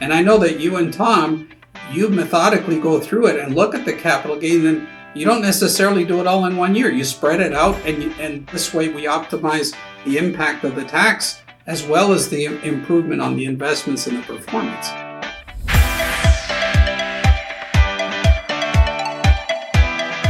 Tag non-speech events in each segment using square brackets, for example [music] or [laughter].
And I know that you and Tom, you methodically go through it and look at the capital gain and you don't necessarily do it all in one year. You spread it out and you, and this way we optimize the impact of the tax as well as the improvement on the investments and the performance.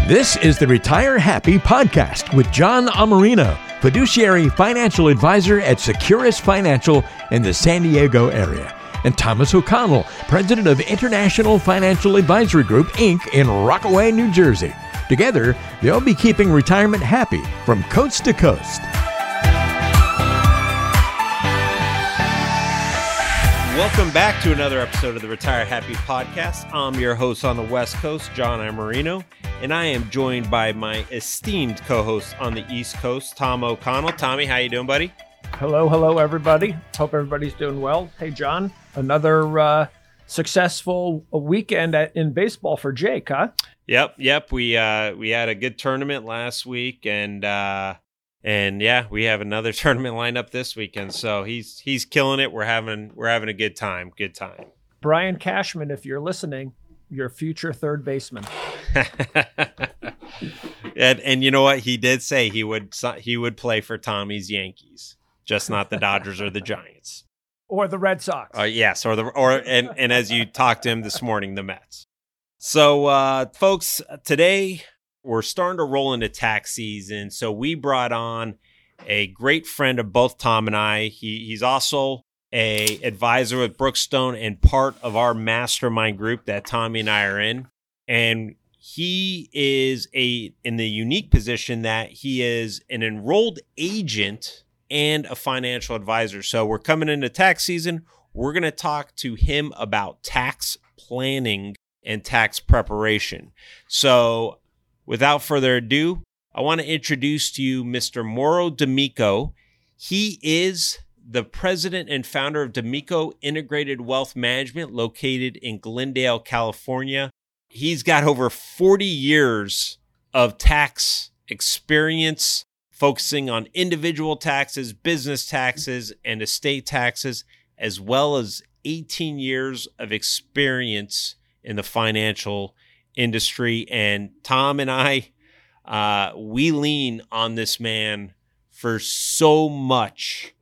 This is the Retire Happy podcast with John Amarino, fiduciary financial advisor at Securus Financial in the San Diego area, and Thomas O'Connell, president of International Financial Advisory Group, Inc. in Rockaway, New Jersey. Together, they'll be keeping retirement happy from coast to coast. Welcome back to another episode of the Retire Happy podcast. I'm your host on the West Coast, John Amarino, and I am joined by my esteemed co-host on the East Coast, Tom O'Connell. Tommy, how you doing, buddy? Hello, hello, everybody. Hope everybody's doing well. Hey, John, another uh, successful weekend at, in baseball for Jake, huh? Yep, yep. We uh, we had a good tournament last week, and uh, and yeah, we have another [laughs] tournament lined up this weekend. So he's he's killing it. We're having we're having a good time. Good time. Brian Cashman, if you're listening, your future third baseman. [laughs] and and you know what? He did say he would he would play for Tommy's Yankees, just not the Dodgers or the Giants. Or the Red Sox. Uh, yes, or the or and and as you talked to him this morning, the Mets. So, uh, folks, today we're starting to roll into tax season. So we brought on a great friend of both Tom and I. He, he's also a advisor with Brookstone and part of our mastermind group that Tommy and I are in. And he is a in the unique position that he is an enrolled agent and a financial advisor. So we're coming into tax season. We're going to talk to him about tax planning and tax preparation. So without further ado, I want to introduce to you Mr. Mauro D'Amico. He is the president and founder of D'Amico Integrated Wealth Management, located in Glendale, California. He's got over 40 years of tax experience, focusing on individual taxes, business taxes, and estate taxes, as well as 18 years of experience in the financial industry. And Tom and I, uh, we lean on this man for so much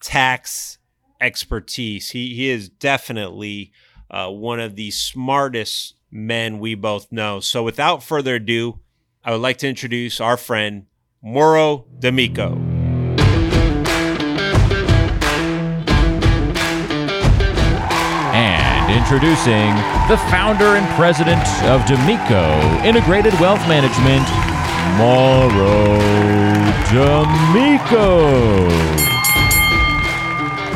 tax expertise. He, he is definitely uh, one of the smartest men we both know. So without further ado, I would like to introduce our friend, Mauro D'Amico. And introducing the founder and president of D'Amico Integrated Wealth Management, Mauro D'Amico.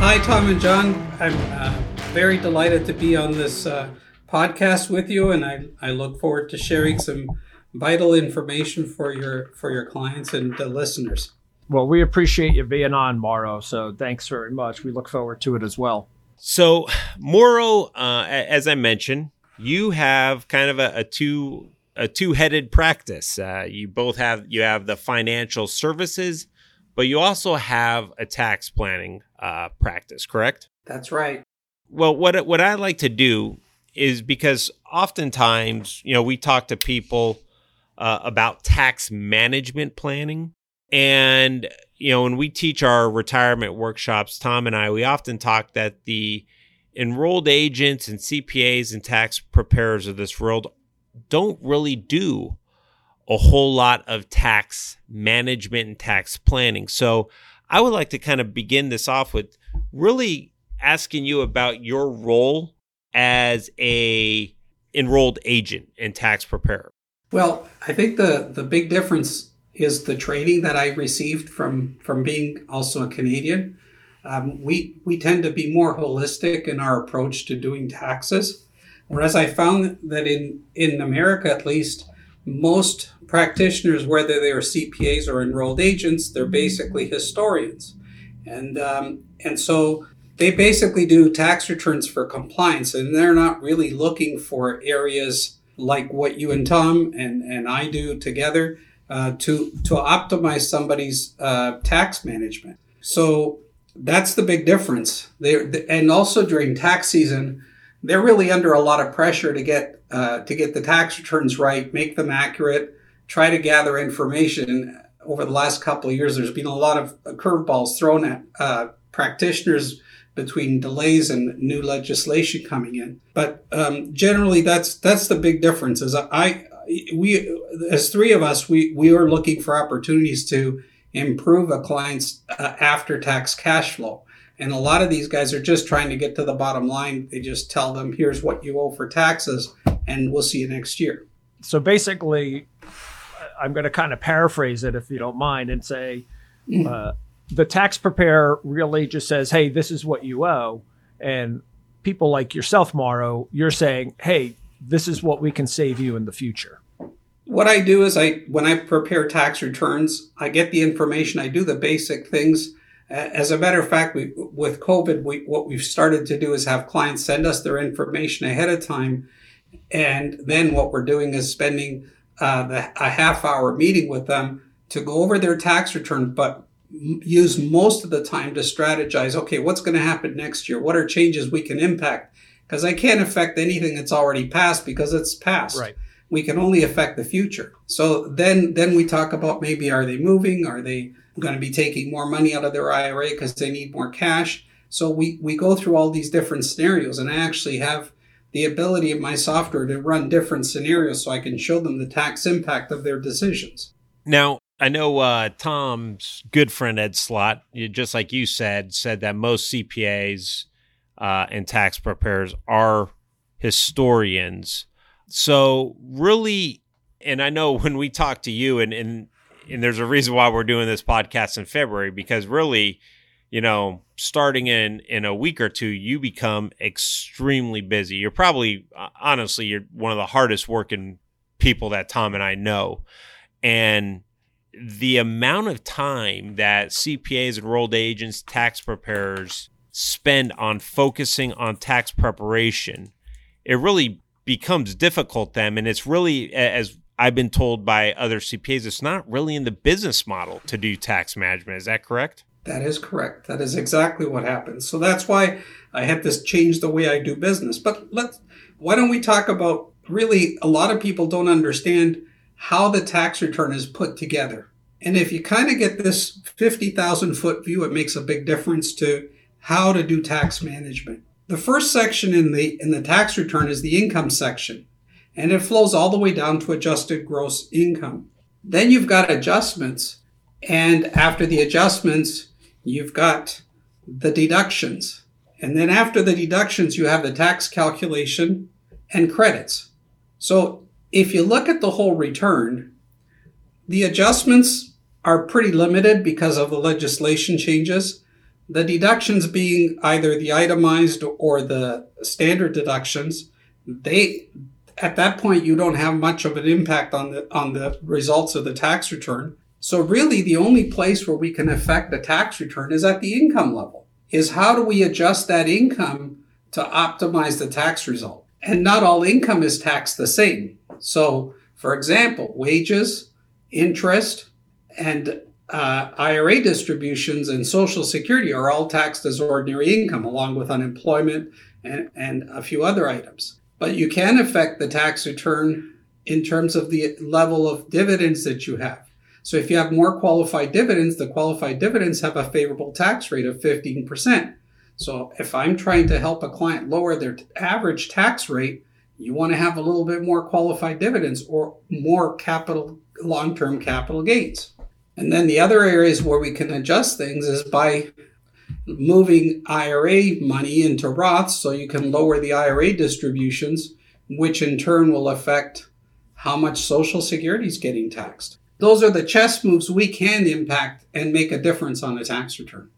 Hi, Tom and John. I'm uh, very delighted to be on this uh, podcast with you, and I, I look forward to sharing some vital information for your for your clients and the listeners. Well, we appreciate you being on, Mauro. So thanks very much. We look forward to it as well. So, Mauro, uh, as I mentioned, you have kind of a, a two a two headed practice. Uh, you both have you have the financial services, but you also have a tax planning uh, practice. Correct? That's right. Well, what what I like to do is because oftentimes, you know, we talk to people uh, about tax management planning, and you know, when we teach our retirement workshops, Tom and I, we often talk that the enrolled agents and CPAs and tax preparers of this world don't really do a whole lot of tax management and tax planning. So I would like to kind of begin this off with really asking you about your role as a enrolled agent and tax preparer. Well, I think the the big difference is the training that I received from from being also a Canadian. Um, we we tend to be more holistic in our approach to doing taxes, whereas I found that in in America at least most practitioners, whether they are CPAs or enrolled agents, they're basically historians, and um, and so they basically do tax returns for compliance, and they're not really looking for areas like what you and Tom and, and I do together uh, to to optimize somebody's uh, tax management. So That's the big difference. They and also during tax season, they're really under a lot of pressure to get uh, to get the tax returns right, make them accurate, try to gather information. Over the last couple of years, there's been a lot of curveballs thrown at uh, practitioners between delays and new legislation coming in. But um, generally, that's that's the big difference. Is I we as three of us we we are looking for opportunities to improve a client's uh, after tax cash flow. And a lot of these guys are just trying to get to the bottom line. They just tell them, here's what you owe for taxes, and we'll see you next year. So basically, I'm going to kind of paraphrase it if you don't mind and say mm. uh, the tax preparer really just says, hey, this is what you owe. And people like yourself, Mauro, you're saying, hey, this is what we can save you in the future. What I do is I when I prepare tax returns, I get the information, I do the basic things. As a matter of fact, we, with COVID, we, what we've started to do is have clients send us their information ahead of time. And then what we're doing is spending uh, the, a half hour meeting with them to go over their tax return, but use most of the time to strategize okay, what's going to happen next year? What are changes we can impact? Because I can't affect anything that's already passed because it's past. Right we can only affect the future. So then, then we talk about maybe are they moving? Are they going to be taking more money out of their IRA because they need more cash? So we, we go through all these different scenarios and I actually have the ability in my software to run different scenarios so I can show them the tax impact of their decisions. Now, I know uh, Tom's good friend Ed Slott, just like you said, said that most CPAs uh, and tax preparers are historians so really, and I know when we talk to you, and and and there's a reason why we're doing this podcast in February because really, you know, starting in in a week or two, you become extremely busy. You're probably uh, honestly, you're one of the hardest working people that Tom and I know, and the amount of time that CPAs, enrolled agents, tax preparers spend on focusing on tax preparation, it really becomes difficult then and it's really as I've been told by other CPAs it's not really in the business model to do tax management. Is that correct? That is correct. That is exactly what happens. So that's why I had to change the way I do business. But let's why don't we talk about really a lot of people don't understand how the tax return is put together and if you kind of get this 50,000 foot view it makes a big difference to how to do tax management the first section in the in the tax return is the income section, and it flows all the way down to adjusted gross income. Then you've got adjustments, and after the adjustments, you've got the deductions. And then after the deductions, you have the tax calculation and credits. So if you look at the whole return, the adjustments are pretty limited because of the legislation changes. The deductions being either the itemized or the standard deductions, they at that point you don't have much of an impact on the on the results of the tax return. So really the only place where we can affect the tax return is at the income level. Is how do we adjust that income to optimize the tax result? And not all income is taxed the same. So, for example, wages, interest, and uh, IRA distributions and Social Security are all taxed as ordinary income, along with unemployment and, and a few other items. But you can affect the tax return in terms of the level of dividends that you have. So if you have more qualified dividends, the qualified dividends have a favorable tax rate of 15%. So if I'm trying to help a client lower their average tax rate, you want to have a little bit more qualified dividends or more capital long-term capital gains. And then the other areas where we can adjust things is by moving IRA money into Roths so you can lower the IRA distributions, which in turn will affect how much Social Security is getting taxed. Those are the chess moves we can impact and make a difference on a tax return.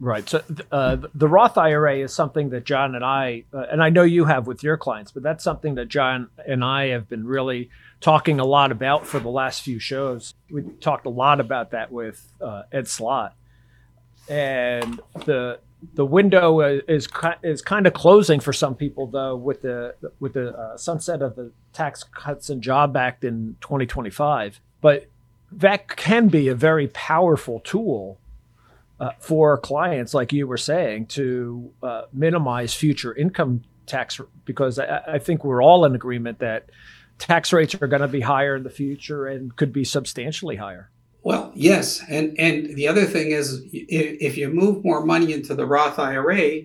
Right. So uh, the Roth IRA is something that John and I, uh, and I know you have with your clients, but that's something that John and I have been really talking a lot about for the last few shows. We talked a lot about that with uh, Ed Slott, and the the window is is kind of closing for some people though with the with the uh, sunset of the Tax Cuts and Job Act in 2025. But that can be a very powerful tool uh, for clients, like you were saying, to uh, minimize future income tax because I, I, think we're all in agreement that tax rates are going to be higher in the future and could be substantially higher. Well, yes, and and the other thing is, if you move more money into the Roth IRA,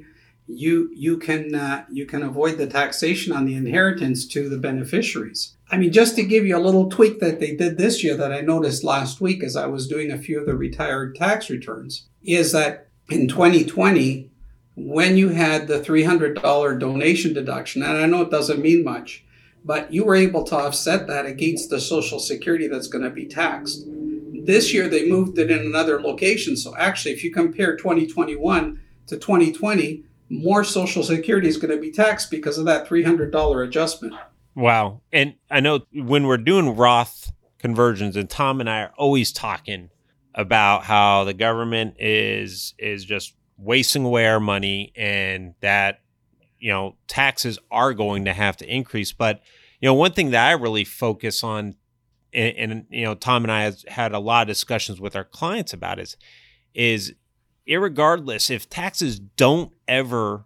you you can uh, you can avoid the taxation on the inheritance to the beneficiaries. I mean, just to give you a little tweak that they did this year that I noticed last week as I was doing a few of the retired tax returns is that in 2020, when you had the $300 donation deduction, and I know it doesn't mean much, but you were able to offset that against the Social Security that's going to be taxed. This year, they moved it in another location. So actually, if you compare 2021 to 2020, more Social Security is going to be taxed because of that $300 adjustment. Wow. And I know when we're doing Roth conversions, and Tom and I are always talking about how the government is is just wasting away our money and that you know taxes are going to have to increase. But you know one thing that i really focus on and, and you know tom and i have had a lot of discussions with our clients about is is irregardless if taxes don't ever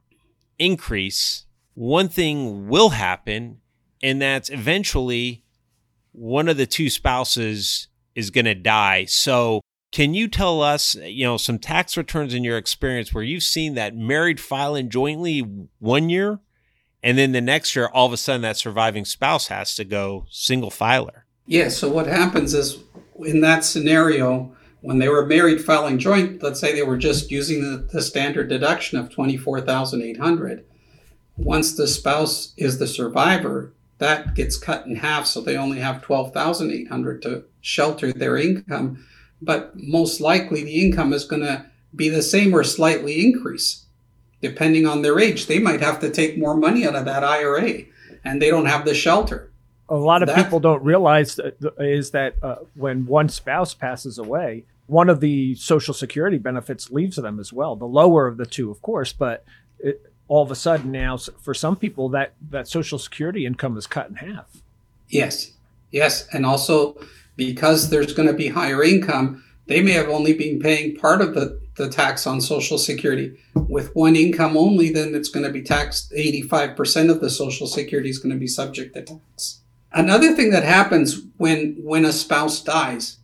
increase one thing will happen and that's eventually one of the two spouses is going to die. So can you tell us, you know, some tax returns in your experience where you've seen that married filing jointly one year and then the next year all of a sudden that surviving spouse has to go single filer? Yeah, so what happens is in that scenario when they were married filing joint, let's say they were just using the, the standard deduction of 24,800, once the spouse is the survivor, that gets cut in half so they only have 12,800 to shelter their income but most likely the income is going to be the same or slightly increase depending on their age. They might have to take more money out of that IRA and they don't have the shelter. A lot of that, people don't realize that, is that uh, when one spouse passes away, one of the Social Security benefits leaves them as well. The lower of the two, of course, but it, all of a sudden now, for some people, that that Social Security income is cut in half. Yes, yes, and also because there's going to be higher income, they may have only been paying part of the, the tax on Social Security. With one income only, then it's going to be taxed 85% of the Social Security is going to be subject to tax. Another thing that happens when when a spouse dies,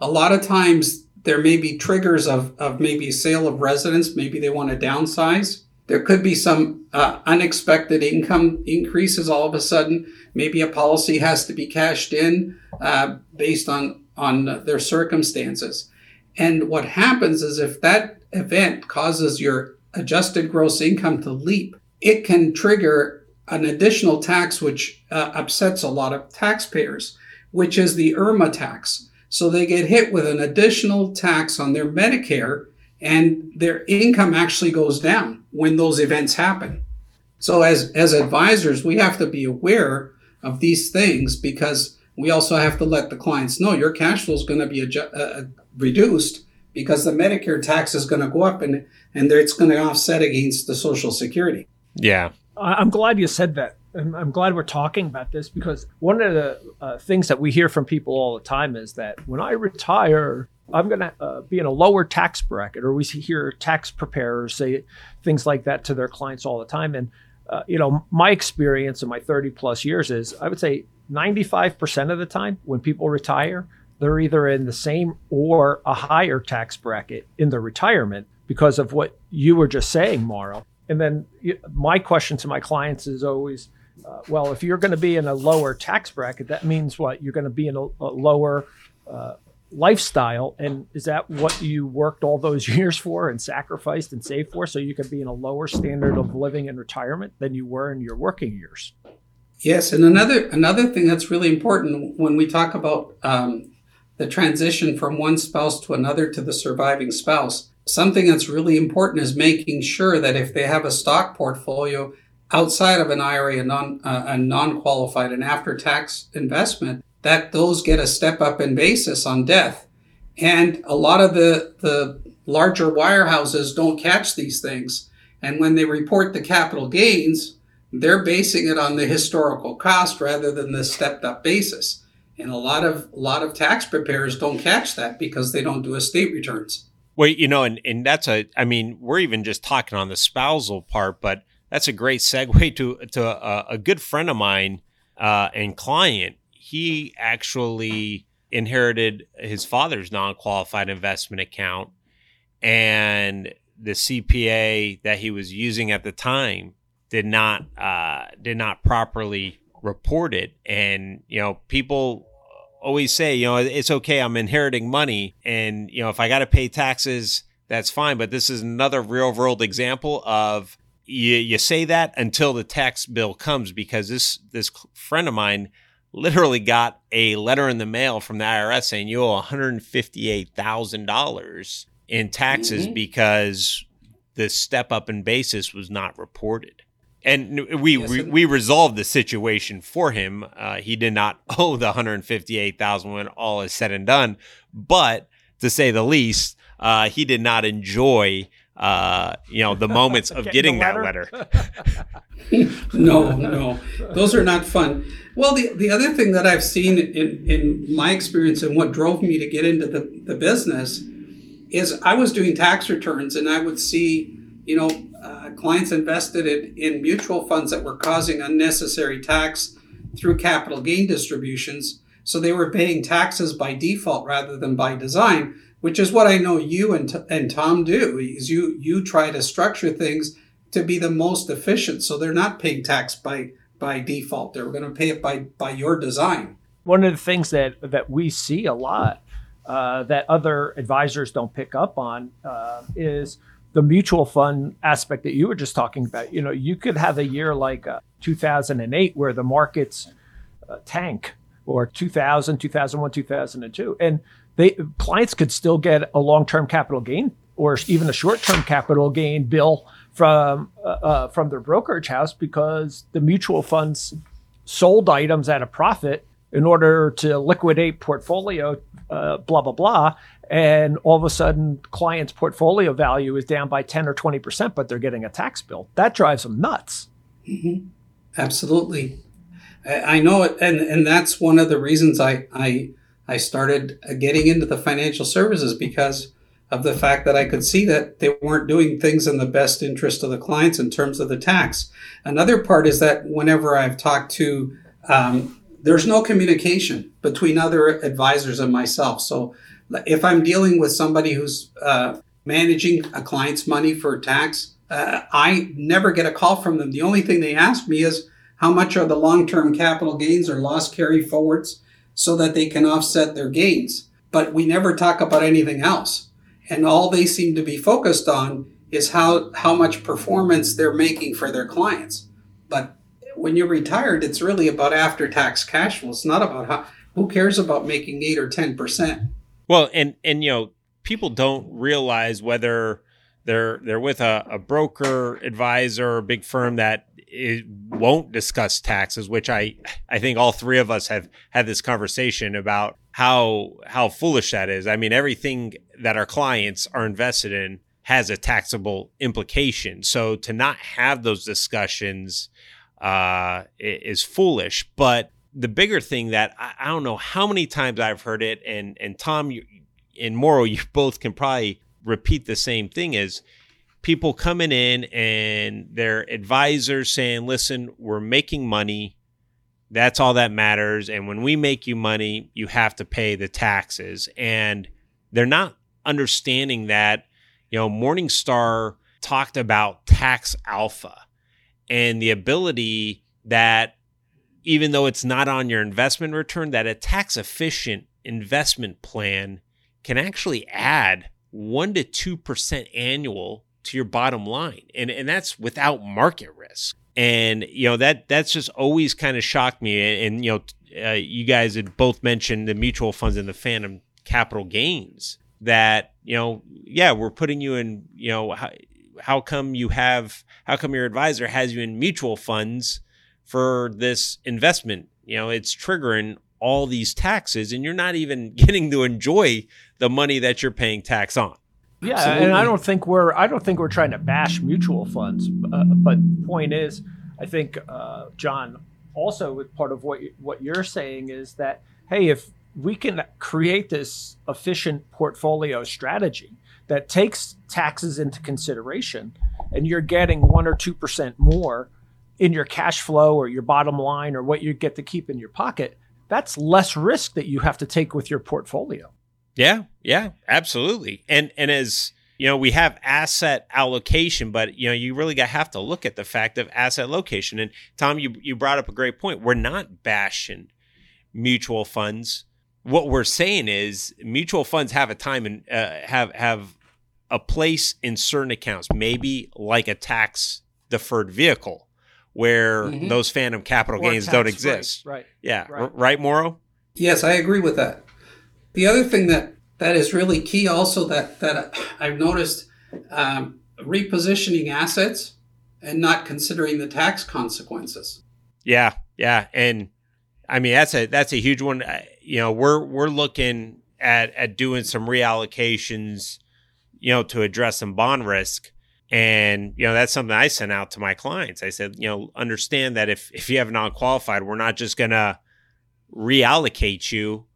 a lot of times there may be triggers of, of maybe sale of residence, maybe they want to downsize. There could be some uh, unexpected income increases all of a sudden. Maybe a policy has to be cashed in uh, based on, on their circumstances. And what happens is if that event causes your adjusted gross income to leap, it can trigger an additional tax which uh, upsets a lot of taxpayers, which is the IRMAA tax. So they get hit with an additional tax on their Medicare and their income actually goes down when those events happen. So as as advisors, we have to be aware of these things because we also have to let the clients know your cash flow is going to be adju- uh, uh, reduced because the Medicare tax is going to go up and and it's going to offset against the Social Security. Yeah, I'm glad you said that. I'm glad we're talking about this because one of the uh, things that we hear from people all the time is that when I retire, I'm going to uh, be in a lower tax bracket, or we hear tax preparers say things like that to their clients all the time. And, uh, you know, my experience in my 30 plus years is I would say 95% of the time when people retire, they're either in the same or a higher tax bracket in their retirement because of what you were just saying, Mauro. And then my question to my clients is always, uh, well, if you're going to be in a lower tax bracket, that means what? You're going to be in a, a lower uh, lifestyle. And is that what you worked all those [laughs] years for and sacrificed and saved for so you could be in a lower standard of living in retirement than you were in your working years? Yes, and another another thing that's really important when we talk about um, the transition from one spouse to another to the surviving spouse, something that's really important is making sure that if they have a stock portfolio outside of an IRA, a non uh, a non qualified and after tax investment, that those get a step up in basis on death. And a lot of the, the larger wirehouses don't catch these things. And when they report the capital gains, they're basing it on the historical cost rather than the stepped up basis. And a lot of a lot of tax preparers don't catch that because they don't do estate returns. Well, you know, and, and that's a, I mean, we're even just talking on the spousal part, but that's a great segue to, to a, a good friend of mine uh, and client. He actually inherited his father's non qualified investment account, and the CPA that he was using at the time did not uh, did not properly report it, and you know people always say you know it's okay I'm inheriting money, and you know if I got to pay taxes that's fine, but this is another real world example of you, you say that until the tax bill comes because this this friend of mine literally got a letter in the mail from the IRS saying you owe $158,000 in taxes mm-hmm. because the step up in basis was not reported. And we yes, we resolved the situation for him. Uh, he did not [laughs] owe the 158,000 when all is said and done, but to say the least, uh, he did not enjoy uh, you know the moments [laughs] of getting, getting that letter. [laughs] no, no, those are not fun. Well, the, the other thing that I've seen in, in my experience and what drove me to get into the, the business is I was doing tax returns and I would see, you know, uh, clients invested in, in mutual funds that were causing unnecessary tax through capital gain distributions. So they were paying taxes by default rather than by design, which is what I know you and, and Tom do. Is you you try to structure things to be the most efficient, so they're not paying tax by by default. They're going to pay it by by your design. One of the things that that we see a lot uh, that other advisors don't pick up on uh, is the mutual fund aspect that you were just talking about. You know, you could have a year like uh, 2008 where the markets uh, tank, or 2000, 2001, 2002, and they clients could still get a long-term capital gain or even a short-term capital gain bill from uh, uh, from their brokerage house because the mutual funds sold items at a profit in order to liquidate portfolio, uh, blah, blah, blah. And all of a sudden, client's portfolio value is down by 10 or 20%, but they're getting a tax bill. That drives them nuts. Mm-hmm. Absolutely. I know it. And, and that's one of the reasons I, I, I started getting into the financial services because of the fact that I could see that they weren't doing things in the best interest of the clients in terms of the tax. Another part is that whenever I've talked to um, there's no communication between other advisors and myself. So if I'm dealing with somebody who's uh, managing a client's money for tax, uh, I never get a call from them. The only thing they ask me is how much are the long-term capital gains or loss carry forwards so that they can offset their gains. But we never talk about anything else. And all they seem to be focused on is how, how much performance they're making for their clients. But when you're retired, it's really about after tax cash flow. It's not about how, who cares about making eight or 10%. Well, and, and, you know, people don't realize whether they're, they're with a, a broker, advisor, or big firm that it won't discuss taxes, which I, I think all three of us have had this conversation about how, how foolish that is. I mean, everything that our clients are invested in has a taxable implication. So to not have those discussions, uh, is foolish. But the bigger thing that I, I, don't know how many times I've heard it, and and Tom you, and Mauro, you both can probably repeat the same thing is people coming in and their advisors saying, "Listen, we're making money." That's all that matters. And when we make you money, you have to pay the taxes. And they're not understanding that, you know, Morningstar talked about tax alpha and the ability that even though it's not on your investment return, that a tax efficient investment plan can actually add one to two percent annual to your bottom line, and and that's without market risk. And you know that that's just always kind of shocked me. And, and you know, uh, you guys had both mentioned the mutual funds and the phantom capital gains. That you know, yeah, we're putting you in. You know, how come you have how come your advisor has you in mutual funds for this investment you know it's triggering all these taxes and you're not even [laughs] getting to enjoy the money that you're paying tax on yeah Absolutely. and i don't think we're i don't think we're trying to bash mutual funds uh, but point is i think uh, john also with part of what you, what you're saying is that hey if we can create this efficient portfolio strategy that takes taxes into consideration and you're getting one or two percent more in your cash flow or your bottom line or what you get to keep in your pocket, that's less risk that you have to take with your portfolio. Yeah, yeah, absolutely. And and as you know, we have asset allocation, but you know, you really got have to look at the fact of asset location. And Tom, you you brought up a great point. We're not bashing mutual funds. What we're saying is mutual funds have a time and uh, have have a place in certain accounts, maybe like a tax deferred vehicle where mm-hmm. those phantom capital or gains don't exist. Right. right yeah. Right. R- right, Mauro? Yes, I agree with that. The other thing that that is really key also that that I've noticed um, repositioning assets and not considering the tax consequences. Yeah, yeah, and I mean that's a that's a huge one. You know, we're we're looking at at doing some reallocations, you know, to address some bond risk. And you know that's something I sent out to my clients. I said, you know, understand that if if you have non-qualified, we're not just gonna reallocate you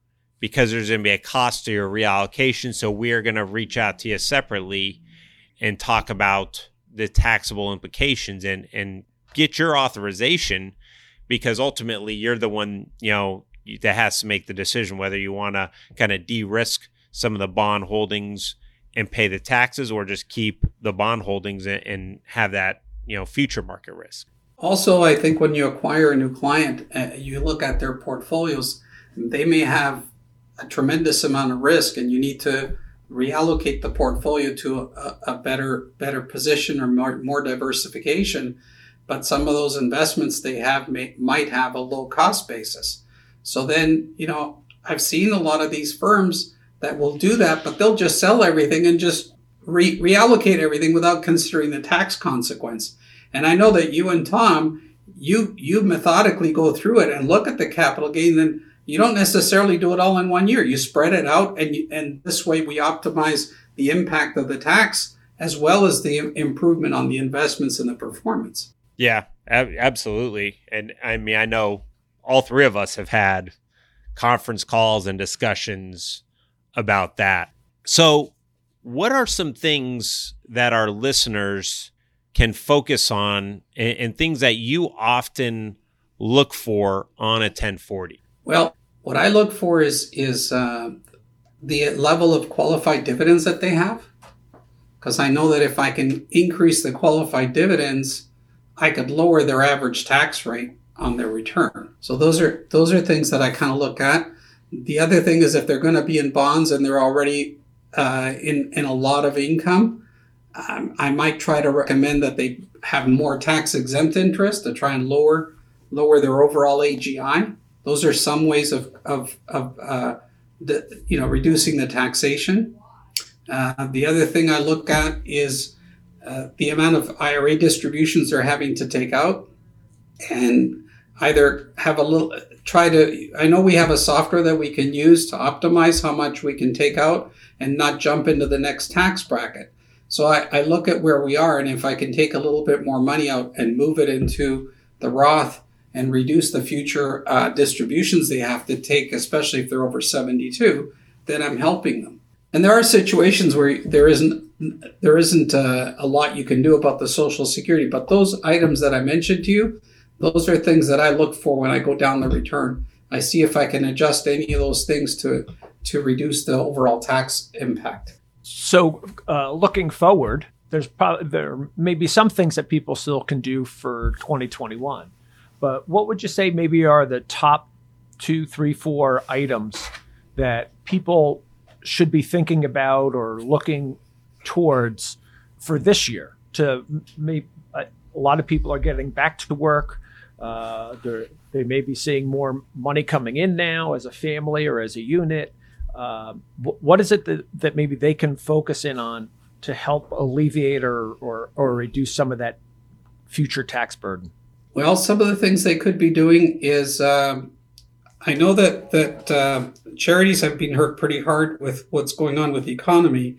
because there's to be a cost to your reallocation. So we are to reach out to you separately and talk about the taxable implications and and get your authorization because ultimately you're the one you know that has to make the decision whether you want to kind of de-risk some of the bond holdings and pay the taxes or just keep the bond holdings and, have that you know future market risk. Also i think when you acquire a new client uh, you look at their portfolios they may have a tremendous amount of risk and you need to reallocate the portfolio to a, a better better position or more, more diversification. But some of those investments they have may, might have a low cost basis so then you know i've seen a lot of these firms that will do that but they'll just sell everything and just re- reallocate everything without considering the tax consequence and i know that you and tom you you methodically go through it and look at the capital gain Then you don't necessarily do it all in one year. You spread it out, and you, and this way we optimize the impact of the tax as well as the improvement on the investments and the performance. Yeah, ab- absolutely. And I mean, I know all three of us have had conference calls and discussions about that. So, what are some things that our listeners can focus on and, and things that you often look for on a 1040? Well, what I look for is is uh, the level of qualified dividends that they have, because I know that if I can increase the qualified dividends, I could lower their average tax rate on their return. So those are those are things that I kind of look at. The other thing is if they're going to be in bonds and they're already uh, in in a lot of income, um, I might try to recommend that they have more tax exempt interest to try and lower lower their overall AGI. Those are some ways of, of, of uh, the, you know, reducing the taxation. Uh, the other thing I look at is uh, the amount of IRA distributions they're having to take out and either have a little, try to, I know we have a software that we can use to optimize how much we can take out and not jump into the next tax bracket. So I, I look at where we are and if I can take a little bit more money out and move it into the Roth and reduce the future uh, distributions they have to take, especially if they're over 72, then I'm helping them. And there are situations where there isn't there isn't uh, a lot you can do about the Social Security, but those items that I mentioned to you, those are things that I look for when I go down the return. I see if I can adjust any of those things to to reduce the overall tax impact. So, uh, looking forward, there's probably there may be some things that people still can do for 2021 but what would you say maybe are the top two, three, four items that people should be thinking about or looking towards for this year? To maybe a lot of people are getting back to work. Uh, they may be seeing more money coming in now as a family or as a unit. Uh, what is it that, that maybe they can focus in on to help alleviate or, or, or reduce some of that future tax burden? Well, some of the things they could be doing is um, I know that that uh, charities have been hurt pretty hard with what's going on with the economy,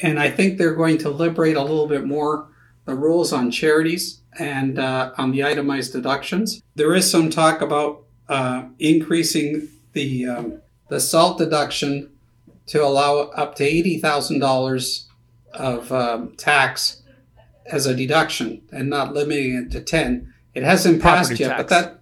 and I think they're going to liberate a little bit more the rules on charities and uh, on the itemized deductions. There is some talk about uh, increasing the um, the SALT deduction to allow up to eighty thousand dollars of um, tax as a deduction and not limiting it to 10. It hasn't passed yet, tax. but that,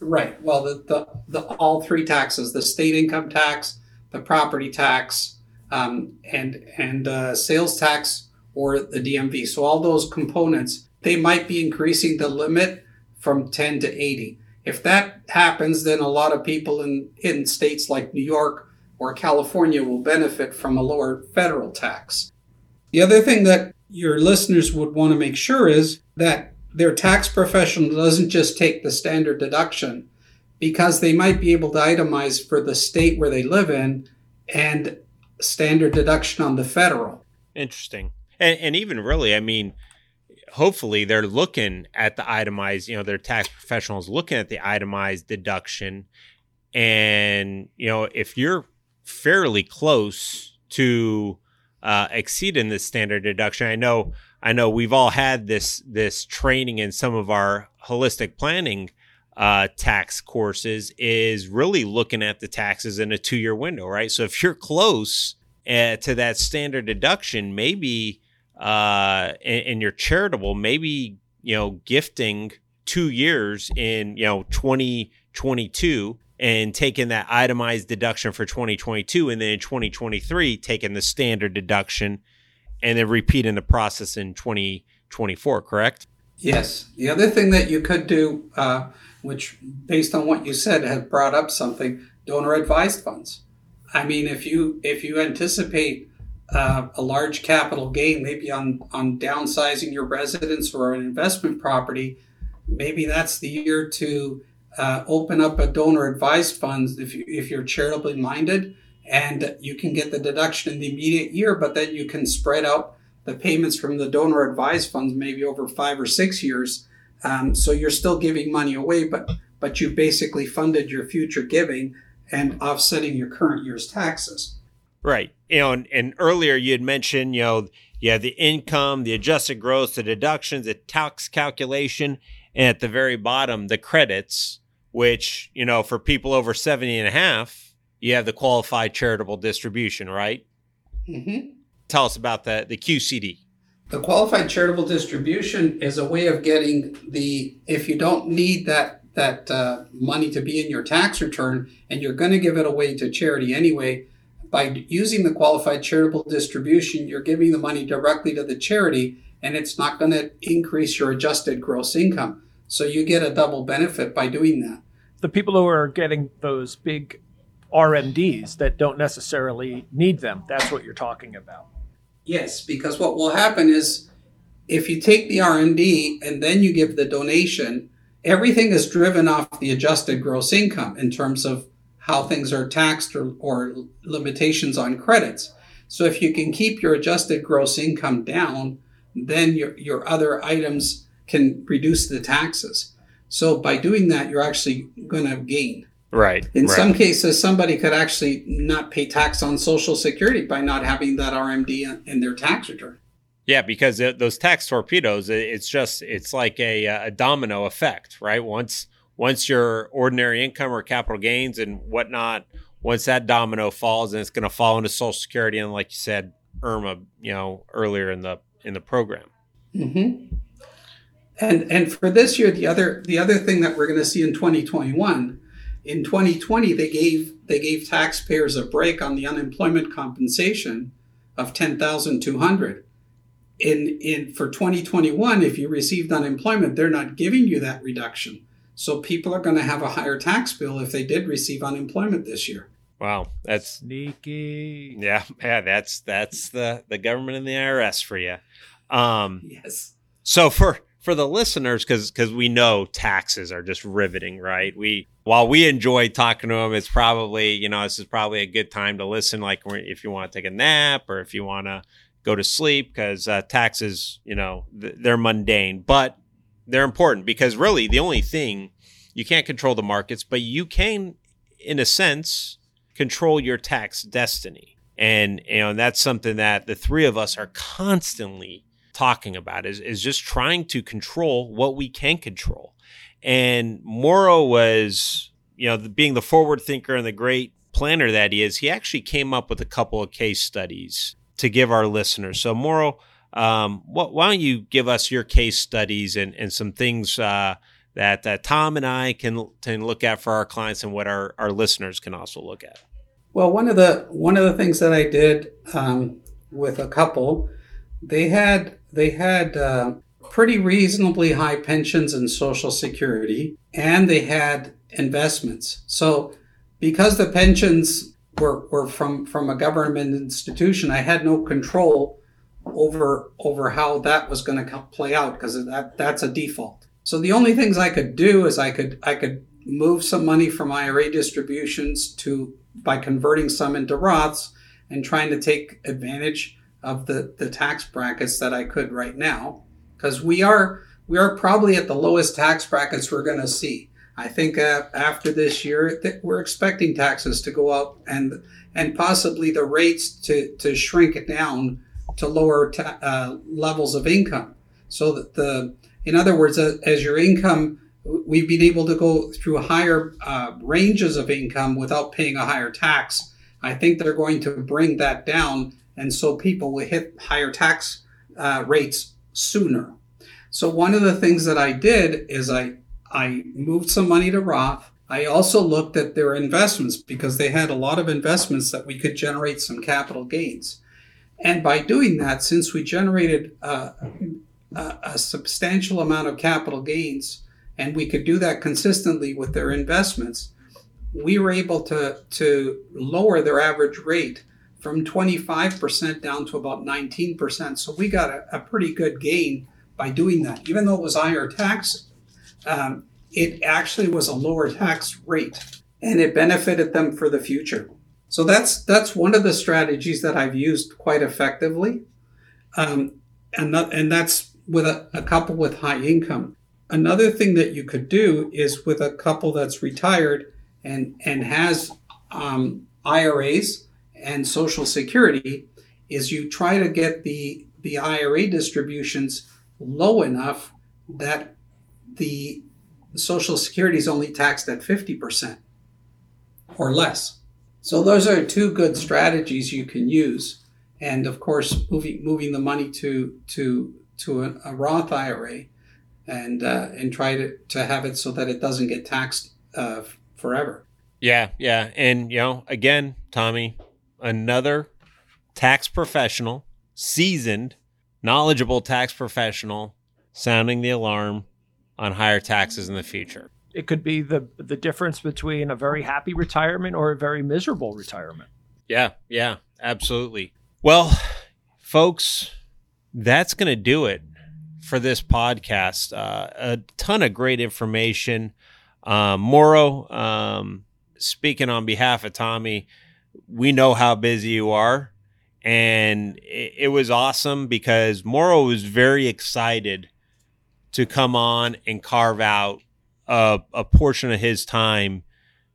right. Well, the, the, the, all three taxes, the state income tax, the property tax, um, and, and, uh, sales tax or the DMV. So all those components, they might be increasing the limit from 10 to 80. If that happens, then a lot of people in, in states like New York or California will benefit from a lower federal tax. The other thing that your listeners would want to make sure is that their tax professional doesn't just take the standard deduction because they might be able to itemize for the state where they live in and standard deduction on the federal. Interesting. And, and even really, I mean, hopefully they're looking at the itemized, you know, their tax professionals looking at the itemized deduction. And, you know, if you're fairly close to uh, exceeding the standard deduction, I know, I know we've all had this, this training in some of our holistic planning uh, tax courses is really looking at the taxes in a two year window, right? So if you're close uh, to that standard deduction, maybe uh, and, you're charitable, maybe you know gifting two years in you know 2022 and taking that itemized deduction for 2022, and then in 2023 taking the standard deduction, and then repeating the process in 2024. Correct? Yes. The other thing that you could do, uh, which based on what you said has brought up something, donor advised funds. I mean, if you if you anticipate uh, a large capital gain, maybe on on downsizing your residence or an investment property, maybe that's the year to uh, open up a donor advised funds if you if you're charitably minded, and you can get the deduction in the immediate year, but then you can spread out the payments from the donor advised funds maybe over five or six years. Um, so you're still giving money away, but but you basically funded your future giving and offsetting your current year's taxes. Right. You know, and, and earlier you had mentioned, you know, you have the income, the adjusted gross, the deductions, the tax calculation, and at the very bottom, the credits, which, you know, for people over 70 and a half, you have the qualified charitable distribution, right? Mm-hmm. Tell us about the, the QCD. The qualified charitable distribution is a way of getting the if you don't need that that uh, money to be in your tax return and you're going to give it away to charity anyway by using the qualified charitable distribution you're giving the money directly to the charity and it's not going to increase your adjusted gross income so you get a double benefit by doing that The people who are getting those big RMDs that don't necessarily need them, that's what you're talking about. Yes, because what will happen is if you take the RMD and then you give the donation, everything is driven off the adjusted gross income in terms of how things are taxed or, or limitations on credits. So if you can keep your adjusted gross income down, then your, your other items can reduce the taxes. So by doing that, you're actually going to gain. Right. In right. some cases, somebody could actually not pay tax on Social Security by not having that RMD in their tax return. Yeah, because uh, those tax torpedoes, it's just it's like a, uh, a domino effect, right? Once once your ordinary income or capital gains and whatnot, once that domino falls, and it's going to fall into Social Security, and like you said, IRMAA, you know, earlier in the in the program. Mm-hmm. And and for this year, the other the other thing that we're going to see in 2021, in 2020 they gave they gave taxpayers a break on the unemployment compensation of 10,200. In in for 2021, if you received unemployment, they're not giving you that reduction. So people are going to have a higher tax bill if they did receive unemployment this year. Wow, that's Sneaky. yeah, yeah, that's that's the the government and the IRS for you. Um, Yes. So for for the listeners, because because we know taxes are just riveting, right? We while we enjoy talking to them, it's probably you know this is probably a good time to listen. Like if you want to take a nap or if you want to go to sleep, because uh, taxes, you know, th- they're mundane, but they're important because really the only thing you can't control the markets, but you can, in a sense, control your tax destiny. And you know, and that's something that the three of us are constantly talking about is, is just trying to control what we can control. And Mauro was, you know, being the forward thinker and the great planner that he is, he actually came up with a couple of case studies to give our listeners. So, Mauro, um, why don't you give us your case studies and, and some things uh, that Tom and I can, can look at for our clients and what our, our listeners can also look at? Well, one of the one of the things that I did um, with a couple, they had they had uh, pretty reasonably high pensions and Social Security, and they had investments. So, because the pensions were, were from from a government institution, I had no control over over how that was going to play out because that that's a default. So the only things I could do is I could I could move some money from IRA distributions to by converting some into Roths and trying to take advantage of the, the tax brackets that I could right now. Because we are we are probably at the lowest tax brackets we're going to see. I think uh, after this year, that we're expecting taxes to go up and and possibly the rates to, to shrink down to lower ta- uh, levels of income. So that the, in other words, uh, as your income we've been able to go through higher uh, ranges of income without paying a higher tax. I think they're going to bring that down, and so people will hit higher tax uh, rates sooner. So one of the things that I did is I I moved some money to Roth. I also looked at their investments because they had a lot of investments that we could generate some capital gains. And by doing that, since we generated uh, a, a substantial amount of capital gains, and we could do that consistently with their investments, we were able to, to lower their average rate from 25% down to about 19%. So we got a, a pretty good gain by doing that. Even though it was higher tax, um, it actually was a lower tax rate and it benefited them for the future. So that's that's one of the strategies that I've used quite effectively, um, and that, and that's with a, a couple with high income. Another thing that you could do is with a couple that's retired and and has um, IRAs and Social Security, is you try to get the the IRA distributions low enough that the Social Security is only taxed at fifty percent or less. So those are two good strategies you can use, and of course, moving moving the money to to to a, a Roth IRA and uh, and try to, to have it so that it doesn't get taxed uh, forever. Yeah, yeah, and you know, again, Tommy, another tax professional, seasoned, knowledgeable tax professional, sounding the alarm on higher taxes in the future. It could be the the difference between a very happy retirement or a very miserable retirement. Yeah, yeah, absolutely. Well, folks, that's going to do it for this podcast. Uh, a ton of great information. Um, Mauro, um, speaking on behalf of Tommy, we know how busy you are. And it, it was awesome because Mauro was very excited to come on and carve out a, a portion of his time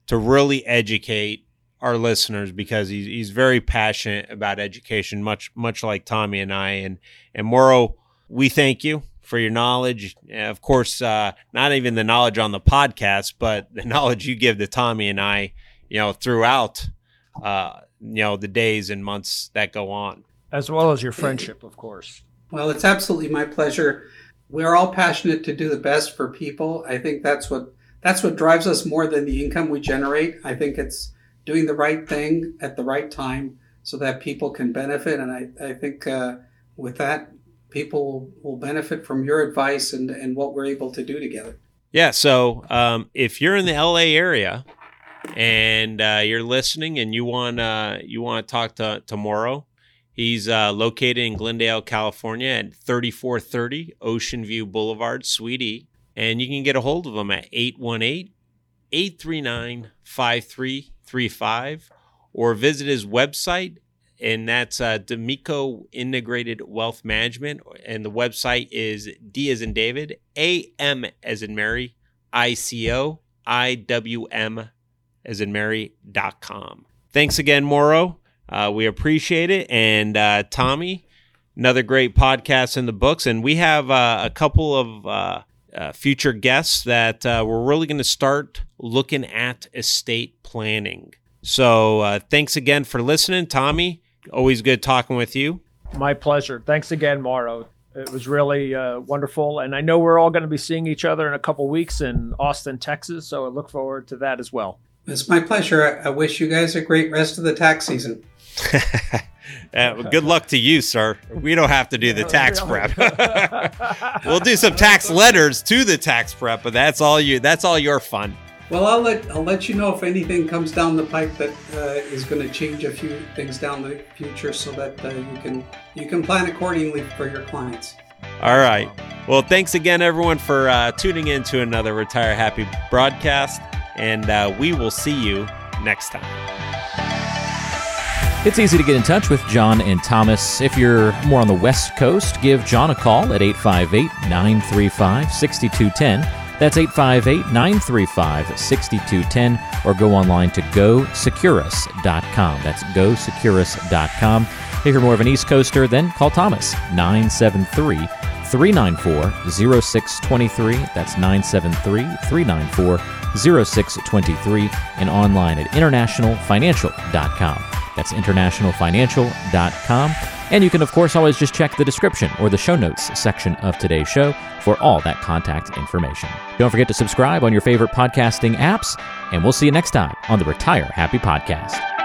to really educate our listeners because he's, he's very passionate about education, much much like Tommy and I. And and Mauro, we thank you for your knowledge. Of course, uh, not even the knowledge on the podcast, but the [laughs] knowledge you give to Tommy and I, you know, throughout, uh, you know, the days and months that go on. As well as your friendship, of course. Well, it's absolutely my pleasure. We're all passionate to do the best for people. I think that's what that's what drives us more than the income we generate. I think it's doing the right thing at the right time so that people can benefit. And I, I think uh, with that, people will benefit from your advice and, and what we're able to do together. Yeah. So um, if you're in the LA area and uh, you're listening and you want you want to talk to, to Mauro, he's uh, located in Glendale, California at 3430 Ocean View Boulevard, Suite E. And you can get a hold of him at 818 839 5335 or visit his website and that's uh, D'Amico Integrated Wealth Management, and the website is D as in David, A M as in Mary, I C O I W M as in Mary dot com. Thanks again, Mauro. Uh, we appreciate it, and uh, Tommy, another great podcast in the books, and we have uh, a couple of uh, uh, future guests that uh, we're really going to start looking at estate planning. So, thanks again for listening, Tommy always good talking with you. My pleasure. Thanks again, Mauro. It was really uh, wonderful. And I know we're all going to be seeing each other in a couple weeks in Austin, Texas. So I look forward to that as well. It's my pleasure. I wish you guys a great rest of the tax season. [laughs] Uh, good luck to you, sir. We don't have to do the tax [laughs] prep. [laughs] we'll do some tax letters to the tax prep, but that's all you. That's all your fun. Well, I'll let I'll let you know if anything comes down the pipe that uh, is going to change a few things down the future, so that uh, you can you can plan accordingly for your clients. All right. Well, thanks again, everyone, for uh, tuning in to another Retire Happy broadcast, and uh, we will see you next time. It's easy to get in touch with John and Thomas. If you're more on the West Coast, give John a call at 858 935 6210. That's 858 935 6210, or go online to gosecurus.com. That's gosecurus.com. If you're more of an East Coaster, then call Thomas 973 394 0623. That's 973 394 0623, and online at internationalfinancial.com. That's internationalfinancial.com. And you can, of course, always just check the description or the show notes section of today's show for all that contact information. Don't forget to subscribe on your favorite podcasting apps, and we'll see you next time on the Retire Happy Podcast.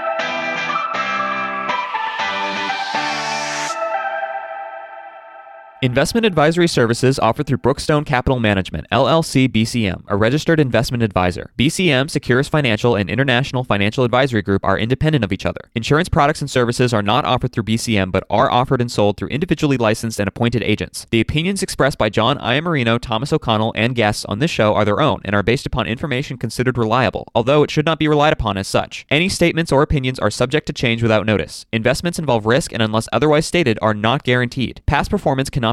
Investment advisory services offered through Brookstone Capital Management, LLC BCM, a registered investment advisor. BCM, Securus Financial, and International Financial Advisory Group are independent of each other. Insurance products and services are not offered through BCM but are offered and sold through individually licensed and appointed agents. The opinions expressed by John Iamarino, Thomas O'Connell, and guests on this show are their own and are based upon information considered reliable, although it should not be relied upon as such. Any statements or opinions are subject to change without notice. Investments involve risk and, unless otherwise stated, are not guaranteed. Past performance cannot